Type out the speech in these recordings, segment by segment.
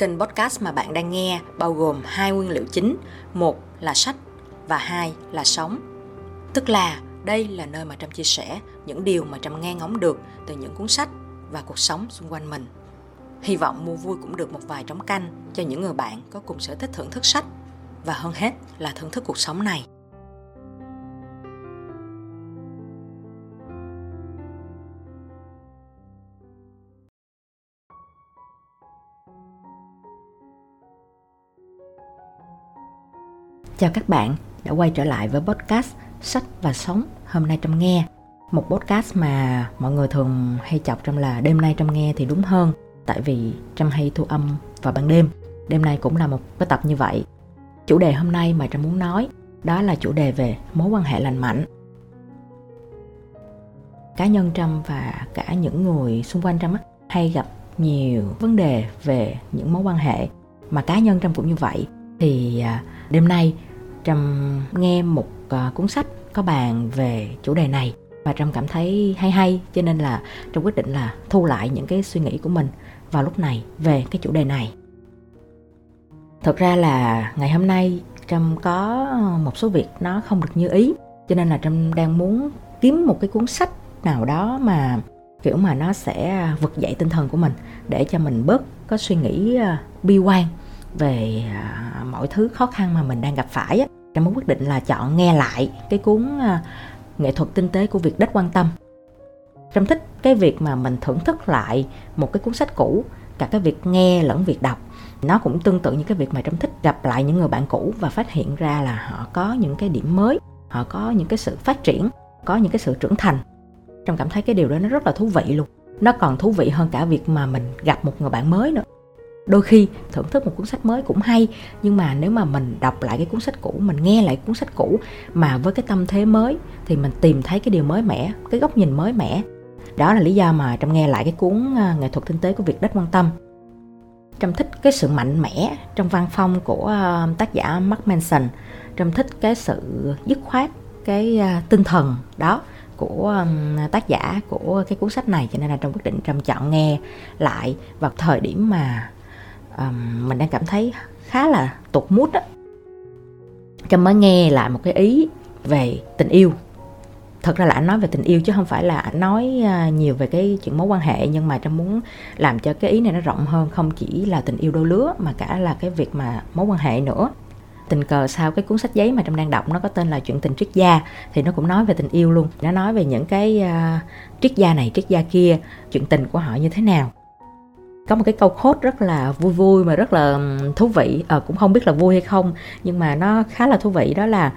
Kênh podcast mà bạn đang nghe bao gồm hai nguyên liệu chính, một là sách và hai là sống. Tức là đây là nơi mà Trâm chia sẻ những điều mà Trâm nghe ngóng được từ những cuốn sách và cuộc sống xung quanh mình. Hy vọng mua vui cũng được một vài trống canh cho những người bạn có cùng sở thích thưởng thức sách và hơn hết là thưởng thức cuộc sống này. Chào các bạn đã quay trở lại với podcast Sách và Sống hôm nay trong nghe. Một podcast mà mọi người thường hay chọc trong là đêm nay trong nghe thì đúng hơn, Tại vì Trâm hay thu âm vào ban đêm. Đêm nay cũng là một cái tập như vậy. Chủ đề hôm nay mà Trâm muốn nói, Đó là chủ đề về mối quan hệ lành mạnh. Cá nhân Trâm và cả những người xung quanh Trâm hay gặp nhiều vấn đề về những mối quan hệ. Mà cá nhân Trâm cũng như vậy. Thì à, đêm nay trâm nghe một uh, cuốn sách có bàn về chủ đề này và trâm cảm thấy hay hay cho nên là trâm quyết định là thu lại những cái suy nghĩ của mình vào lúc này về cái chủ đề này. Thực ra là ngày hôm nay trâm có một số việc nó không được như ý cho nên là trâm đang muốn kiếm một cái cuốn sách nào đó mà kiểu mà nó sẽ vực dậy tinh thần của mình để cho mình bớt có suy nghĩ ờ, bi quan về à, mọi thứ khó khăn mà mình đang gặp phải á, em mới quyết định là chọn nghe lại cái cuốn à, nghệ thuật tinh tế của việc đất quan tâm. Trâm thích cái việc mà mình thưởng thức lại một cái cuốn sách cũ, cả cái việc nghe lẫn việc đọc. Nó cũng tương tự như cái việc mà trâm thích gặp lại những người bạn cũ và phát hiện ra là họ có những cái điểm mới, họ có những cái sự phát triển, có những cái sự trưởng thành. Trâm cảm thấy cái điều đó nó rất là thú vị luôn. Nó còn thú vị hơn cả việc mà mình gặp một người bạn mới nữa đôi khi thưởng thức một cuốn sách mới cũng hay, nhưng mà nếu mà mình đọc lại cái cuốn sách cũ, mình nghe lại cuốn sách cũ mà với cái tâm thế mới thì mình tìm thấy cái điều mới mẻ, cái góc nhìn mới mẻ. Đó là lý do mà trong nghe lại cái cuốn à, nghệ thuật kinh tế của việc đất quan tâm. Trâm thích cái sự mạnh mẽ trong văn phong của à, tác giả Mark Manson. Trâm thích cái sự dứt khoát, cái à, tinh thần đó của tác giả của cái cuốn sách này, cho nên là trong quyết định trầm chọn nghe lại vào thời điểm mà um, mình đang cảm thấy khá là tụt mút á. Trâm mới nghe lại một cái ý về tình yêu. Thật ra là anh nói về tình yêu chứ không phải là anh nói à, nhiều về cái chuyện mối quan hệ nhưng mà trâm muốn làm cho cái ý này nó rộng hơn không chỉ là tình yêu đôi lứa mà cả là cái việc mà mối quan hệ nữa. Tình cờ sau cái cuốn sách giấy mà trâm đang đọc nó có tên là chuyện tình triết gia thì nó cũng nói về tình yêu luôn. Nó nói về những cái uh, triết gia này triết gia kia chuyện tình của họ như thế nào có một cái câu khốt rất là vui vui mà rất là thú vị. À, cũng không biết là vui hay không nhưng mà nó khá là thú vị. Đó là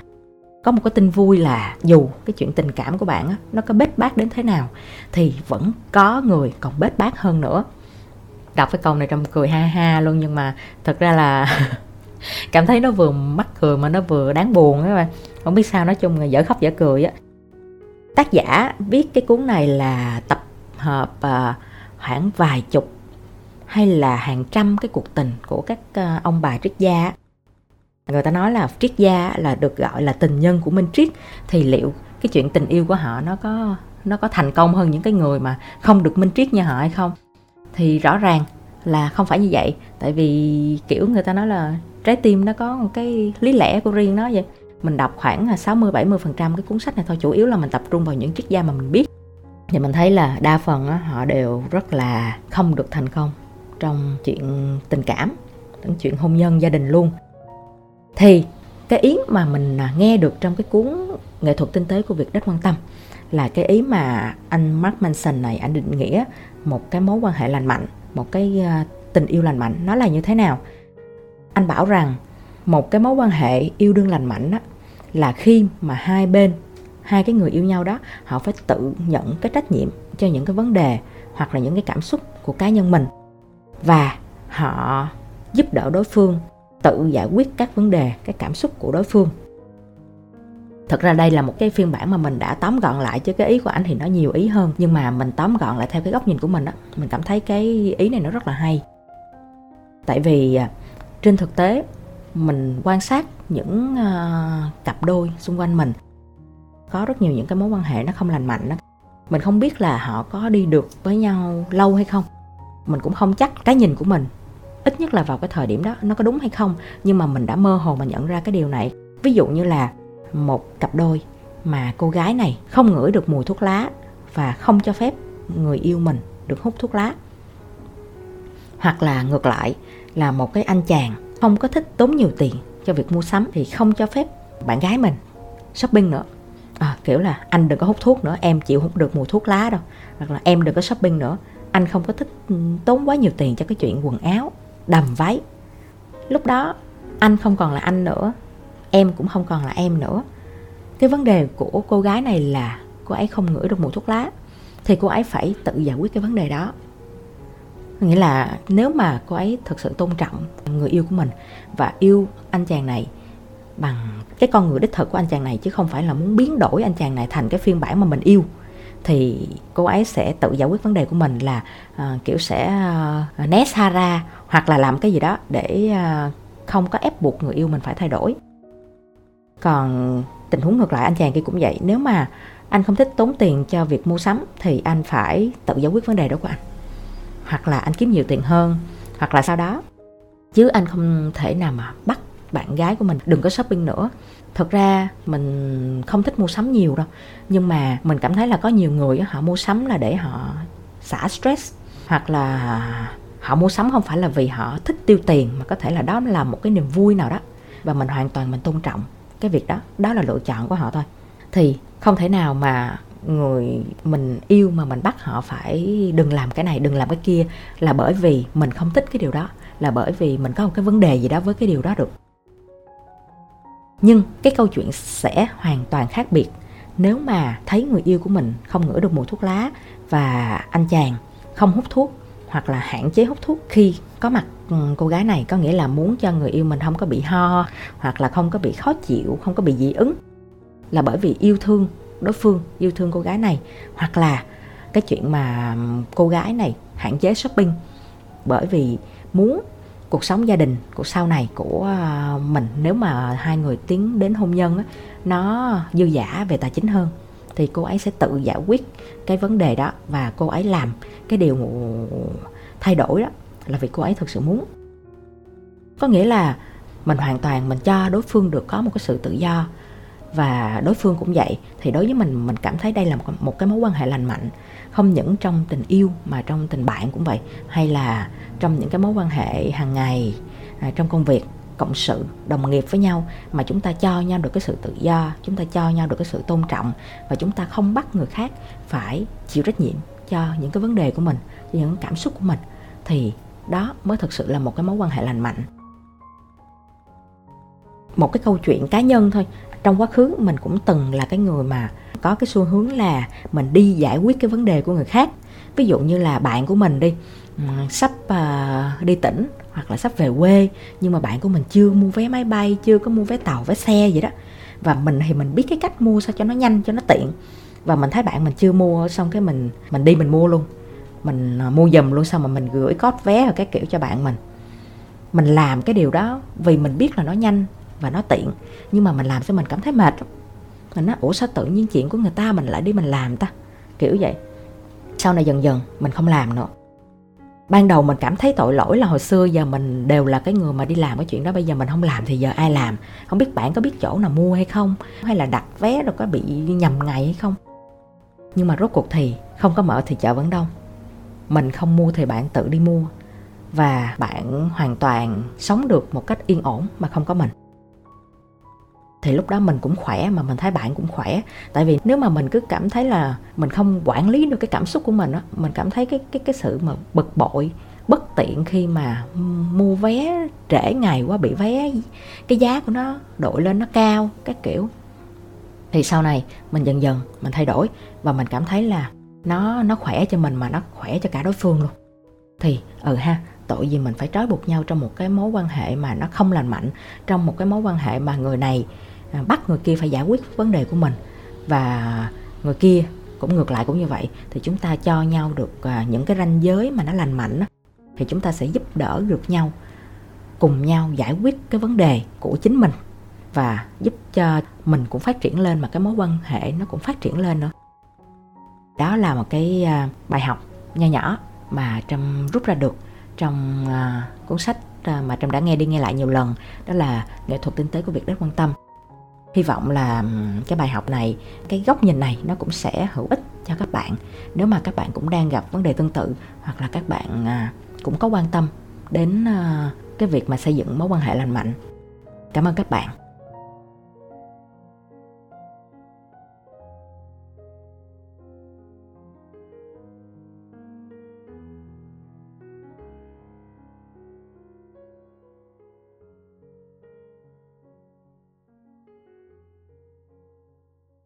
có một cái tin vui là dù cái chuyện tình cảm của bạn á, nó có bết bát đến thế nào thì vẫn có người còn bết bát hơn nữa. Đọc cái câu này trong cười ha ha luôn nhưng mà thật ra là cảm thấy nó vừa mắc cười mà nó vừa đáng buồn các bạn. Không biết sao nói chung là dở khóc dở cười á. Tác giả viết cái cuốn này là tập hợp ờ, khoảng vài chục hay là hàng trăm cái cuộc tình của các ờ, ông bà triết gia người ta nói là triết gia là được gọi là tình nhân của minh triết. Thì liệu cái chuyện tình yêu của họ nó có nó có thành công hơn những cái người mà không được minh triết như họ hay không? Thì rõ ràng là không phải như vậy. Tại vì, kiểu, người ta nói là trái tim nó có một cái lý lẽ của riêng nó vậy. Mình đọc khoảng à, 60 70 phần trăm cái cuốn sách này thôi, chủ yếu là mình tập trung vào những triết gia mà mình biết. Thì mình thấy là đa phần họ đều rất là không được thành công trong chuyện tình cảm trong chuyện hôn nhân gia đình luôn. Thì cái ý mà mình à, nghe được trong cái cuốn nghệ thuật tinh tế của việc đất quan tâm là cái ý mà anh Mark Manson này, anh định nghĩa một cái mối quan hệ lành mạnh, một cái à, tình yêu lành mạnh, nó là như thế nào? Anh bảo rằng một cái mối quan hệ yêu đương lành mạnh đó là khi mà hai bên, hai cái người yêu nhau đó, họ phải tự nhận cái trách nhiệm cho những cái vấn đề hoặc là những cái cảm xúc của cá nhân mình và họ giúp đỡ đối phương tự giải quyết các vấn đề cái cảm xúc của đối phương. Thật ra đây là một cái phiên bản mà mình đã tóm gọn lại chứ cái ý của anh thì nó nhiều ý hơn. Nhưng mà mình tóm gọn lại theo cái góc nhìn của mình á mình cảm thấy cái ý này nó rất là hay. Tại vì à, trên thực tế mình quan sát những uh, cặp đôi xung quanh mình có rất nhiều những cái mối quan hệ nó không lành mạnh đó mình không biết là họ có đi được với nhau lâu hay không mình cũng không chắc cái nhìn của mình. Ít nhất là vào cái thời điểm đó nó có đúng hay không nhưng mà mình đã mơ hồ mà nhận ra cái điều này. Ví dụ như là một cặp đôi mà cô gái này không ngửi được mùi thuốc lá và không cho phép người yêu mình được hút thuốc lá. Hoặc là ngược lại là một cái anh chàng không có thích tốn nhiều tiền cho việc mua sắm thì không cho phép bạn gái mình shopping nữa. À, kiểu là anh đừng có hút thuốc nữa em chịu hút được mùi thuốc lá đâu. Hoặc là em đừng có shopping nữa anh không có thích tốn quá nhiều tiền cho cái chuyện quần áo, đầm váy. Lúc đó, anh không còn là anh nữa. Em cũng không còn là em nữa. Cái vấn đề của cô gái này là cô ấy không ngửi được mùi thuốc lá, thì cô ấy phải tự giải quyết cái vấn đề đó. Nghĩa là nếu mà cô ấy thực sự tôn trọng người yêu của mình và yêu anh chàng này bằng cái con người đích thực của anh chàng này, chứ không phải là muốn biến đổi anh chàng này thành cái phiên bản mà mình yêu thì cô ấy sẽ tự giải quyết vấn đề của mình là uh, kiểu sẽ uh, né xa ra hoặc là làm cái gì đó để uh, không có ép buộc người yêu mình phải thay đổi. Còn tình huống ngược lại anh chàng kia cũng vậy. Nếu mà anh không thích tốn tiền cho việc mua sắm thì anh phải tự giải quyết vấn đề đó của anh. Hoặc là anh kiếm nhiều tiền hơn hoặc là sau đó. Chứ anh không thể nào mà bắt bạn gái của mình, đừng có shopping nữa. Thật ra mình không thích mua sắm nhiều đâu, nhưng mà mình cảm thấy là có nhiều người họ mua sắm là để họ xả stress, hoặc là họ mua sắm không phải là vì họ thích tiêu tiền, mà có thể là đó là một cái niềm vui nào đó. Và mình hoàn toàn mình tôn trọng cái việc đó đó là lựa chọn của họ thôi. Thì không thể nào mà người mình yêu mà mình bắt họ phải đừng làm cái này, đừng làm cái kia là bởi vì mình không thích cái điều đó, là bởi vì mình có một cái vấn đề gì đó với cái điều đó được nhưng cái câu chuyện sẽ hoàn toàn khác biệt nếu mà thấy người yêu của mình không ngửi được mùi thuốc lá và anh chàng không hút thuốc hoặc là hạn chế hút thuốc khi có mặt ừ, cô gái này. Có nghĩa là muốn cho người yêu mình không có bị ho hoặc là không có bị khó chịu, không có bị dị ứng là bởi vì yêu thương đối phương, yêu thương cô gái này. Hoặc là cái chuyện mà ừ, cô gái này hạn chế shopping bởi vì muốn cuộc sống gia đình của sau này của à, mình. Nếu mà hai người tiến đến hôn nhân nó dư giả về tài chính hơn, thì cô ấy sẽ tự giải quyết cái vấn đề đó và cô ấy làm cái điều thay đổi đó là vì cô ấy thực sự muốn. Có nghĩa là mình hoàn toàn mình cho đối phương được có một cái sự tự do và đối phương cũng vậy. Thì đối với mình mình cảm thấy đây là một, một cái mối quan hệ lành mạnh. Không những trong tình yêu mà trong tình bạn cũng vậy. Hay là trong những cái mối quan hệ hàng ngày à, trong công việc cộng sự đồng nghiệp với nhau mà chúng ta cho nhau được cái sự tự do chúng ta cho nhau được cái sự tôn trọng và chúng ta không bắt người khác phải chịu trách nhiệm cho những cái vấn đề của mình cho những cảm xúc của mình thì đó mới thực sự là một cái mối quan hệ lành mạnh. Một cái câu chuyện cá nhân thôi trong quá khứ mình cũng từng là cái người mà có cái xu hướng là mình đi giải quyết cái vấn đề của người khác. Ví dụ như là bạn của mình đi ừ, sắp uh, đi tỉnh hoặc là sắp về quê nhưng mà bạn của mình chưa mua vé máy bay chưa có mua vé tàu vé xe gì đó. Và mình thì mình biết cái cách mua sao cho nó nhanh cho nó tiện. Và mình thấy bạn mình chưa mua xong cái mình mình đi mình mua luôn. Mình ờ, mua dùm luôn xong mà mình gửi code vé và cái kiểu cho bạn mình. Mình làm cái điều đó vì mình biết là nó nhanh và nó tiện. Nhưng mà mình làm cho mình cảm thấy mệt mình nói, ủa, sao tự nhiên chuyện của người ta mình lại đi mình làm ta? Kiểu vậy. Sau này dần dần mình không làm nữa. Ban đầu mình cảm thấy tội lỗi là hồi xưa giờ mình đều là cái người mà đi làm cái chuyện đó. Bây giờ mình không làm thì giờ ai làm? Không biết bạn có biết chỗ nào mua hay không? Hay là đặt vé rồi có bị nhầm ngày hay không? Nhưng mà rốt cuộc thì không có mở thì chợ vẫn đông. Mình không mua thì bạn tự đi mua. Và bạn hoàn toàn sống được một cách yên ổn mà không có mình thì lúc đó mình cũng khỏe mà mình thấy bạn cũng khỏe. Tại vì nếu mà mình cứ cảm thấy là mình không quản lý được cái cảm xúc của mình á, mình cảm thấy cái cái cái sự mà bực bội, bất tiện khi mà mua vé trễ ngày quá, bị vé cái giá của nó đội lên nó cao, các kiểu. Thì sau này mình dần dần mình thay đổi và mình cảm thấy là nó nó khỏe cho mình mà nó khỏe cho cả đối phương luôn. Thì ừ ha, tội gì mình phải trói buộc nhau trong một cái mối quan hệ mà nó không lành mạnh, trong một cái mối quan hệ mà người này À, bắt người kia phải giải quyết vấn đề của mình. Và người kia cũng ngược lại cũng như vậy. Thì chúng ta cho nhau được à, những cái ranh giới mà nó lành mạnh thì chúng ta sẽ giúp đỡ được nhau, cùng nhau giải quyết cái vấn đề của chính mình và giúp cho mình cũng phát triển lên mà cái mối quan hệ nó cũng phát triển lên nữa. Đó là một cái à, bài học nho nhỏ mà trâm rút ra được trong cuốn sách mà trâm đã nghe đi nghe lại nhiều lần. Đó là nghệ thuật tinh tế của việc đất quan tâm hy vọng là cái bài học này, cái góc nhìn này nó cũng sẽ hữu ích cho các bạn. Nếu mà các bạn cũng đang gặp vấn đề tương tự hoặc là các bạn à, cũng có quan tâm đến ờ, cái việc mà xây dựng mối quan hệ lành mạnh. Cảm ơn các bạn.